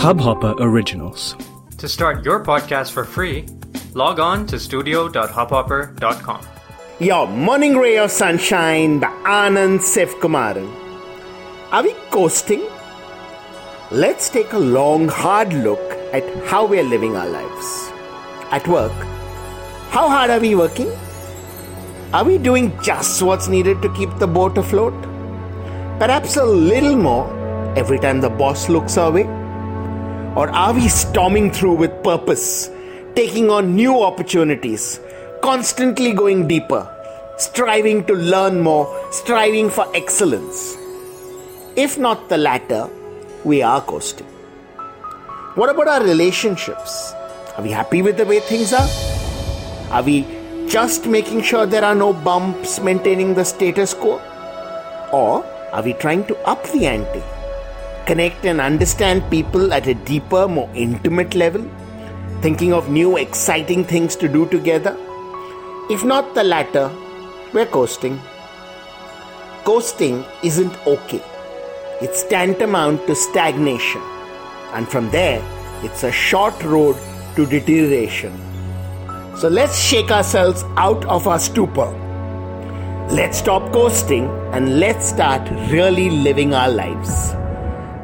Hubhopper Originals. To start your podcast for free, log on to studio.hubhopper.com. Your morning ray of sunshine by Anand Sivakumaran. Are we coasting? Let's take a long, hard look at how we are living our lives. At work, how hard are we working? Are we doing just what's needed to keep the boat afloat? Perhaps a little more every time the boss looks our way? Or are we storming through with purpose, taking on new opportunities, constantly going deeper, striving to learn more, striving for excellence? If not the latter, we are coasting. What about our relationships? Are we happy with the way things are? Are we just making sure there are no bumps, maintaining the status quo? Or are we trying to up the ante? Connect and understand people at a deeper, more intimate level? Thinking of new, exciting things to do together? If not the latter, we're coasting. Coasting isn't okay. It's tantamount to stagnation. And from there, it's a short road to deterioration. So let's shake ourselves out of our stupor. Let's stop coasting and let's start really living our lives.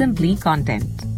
simply content.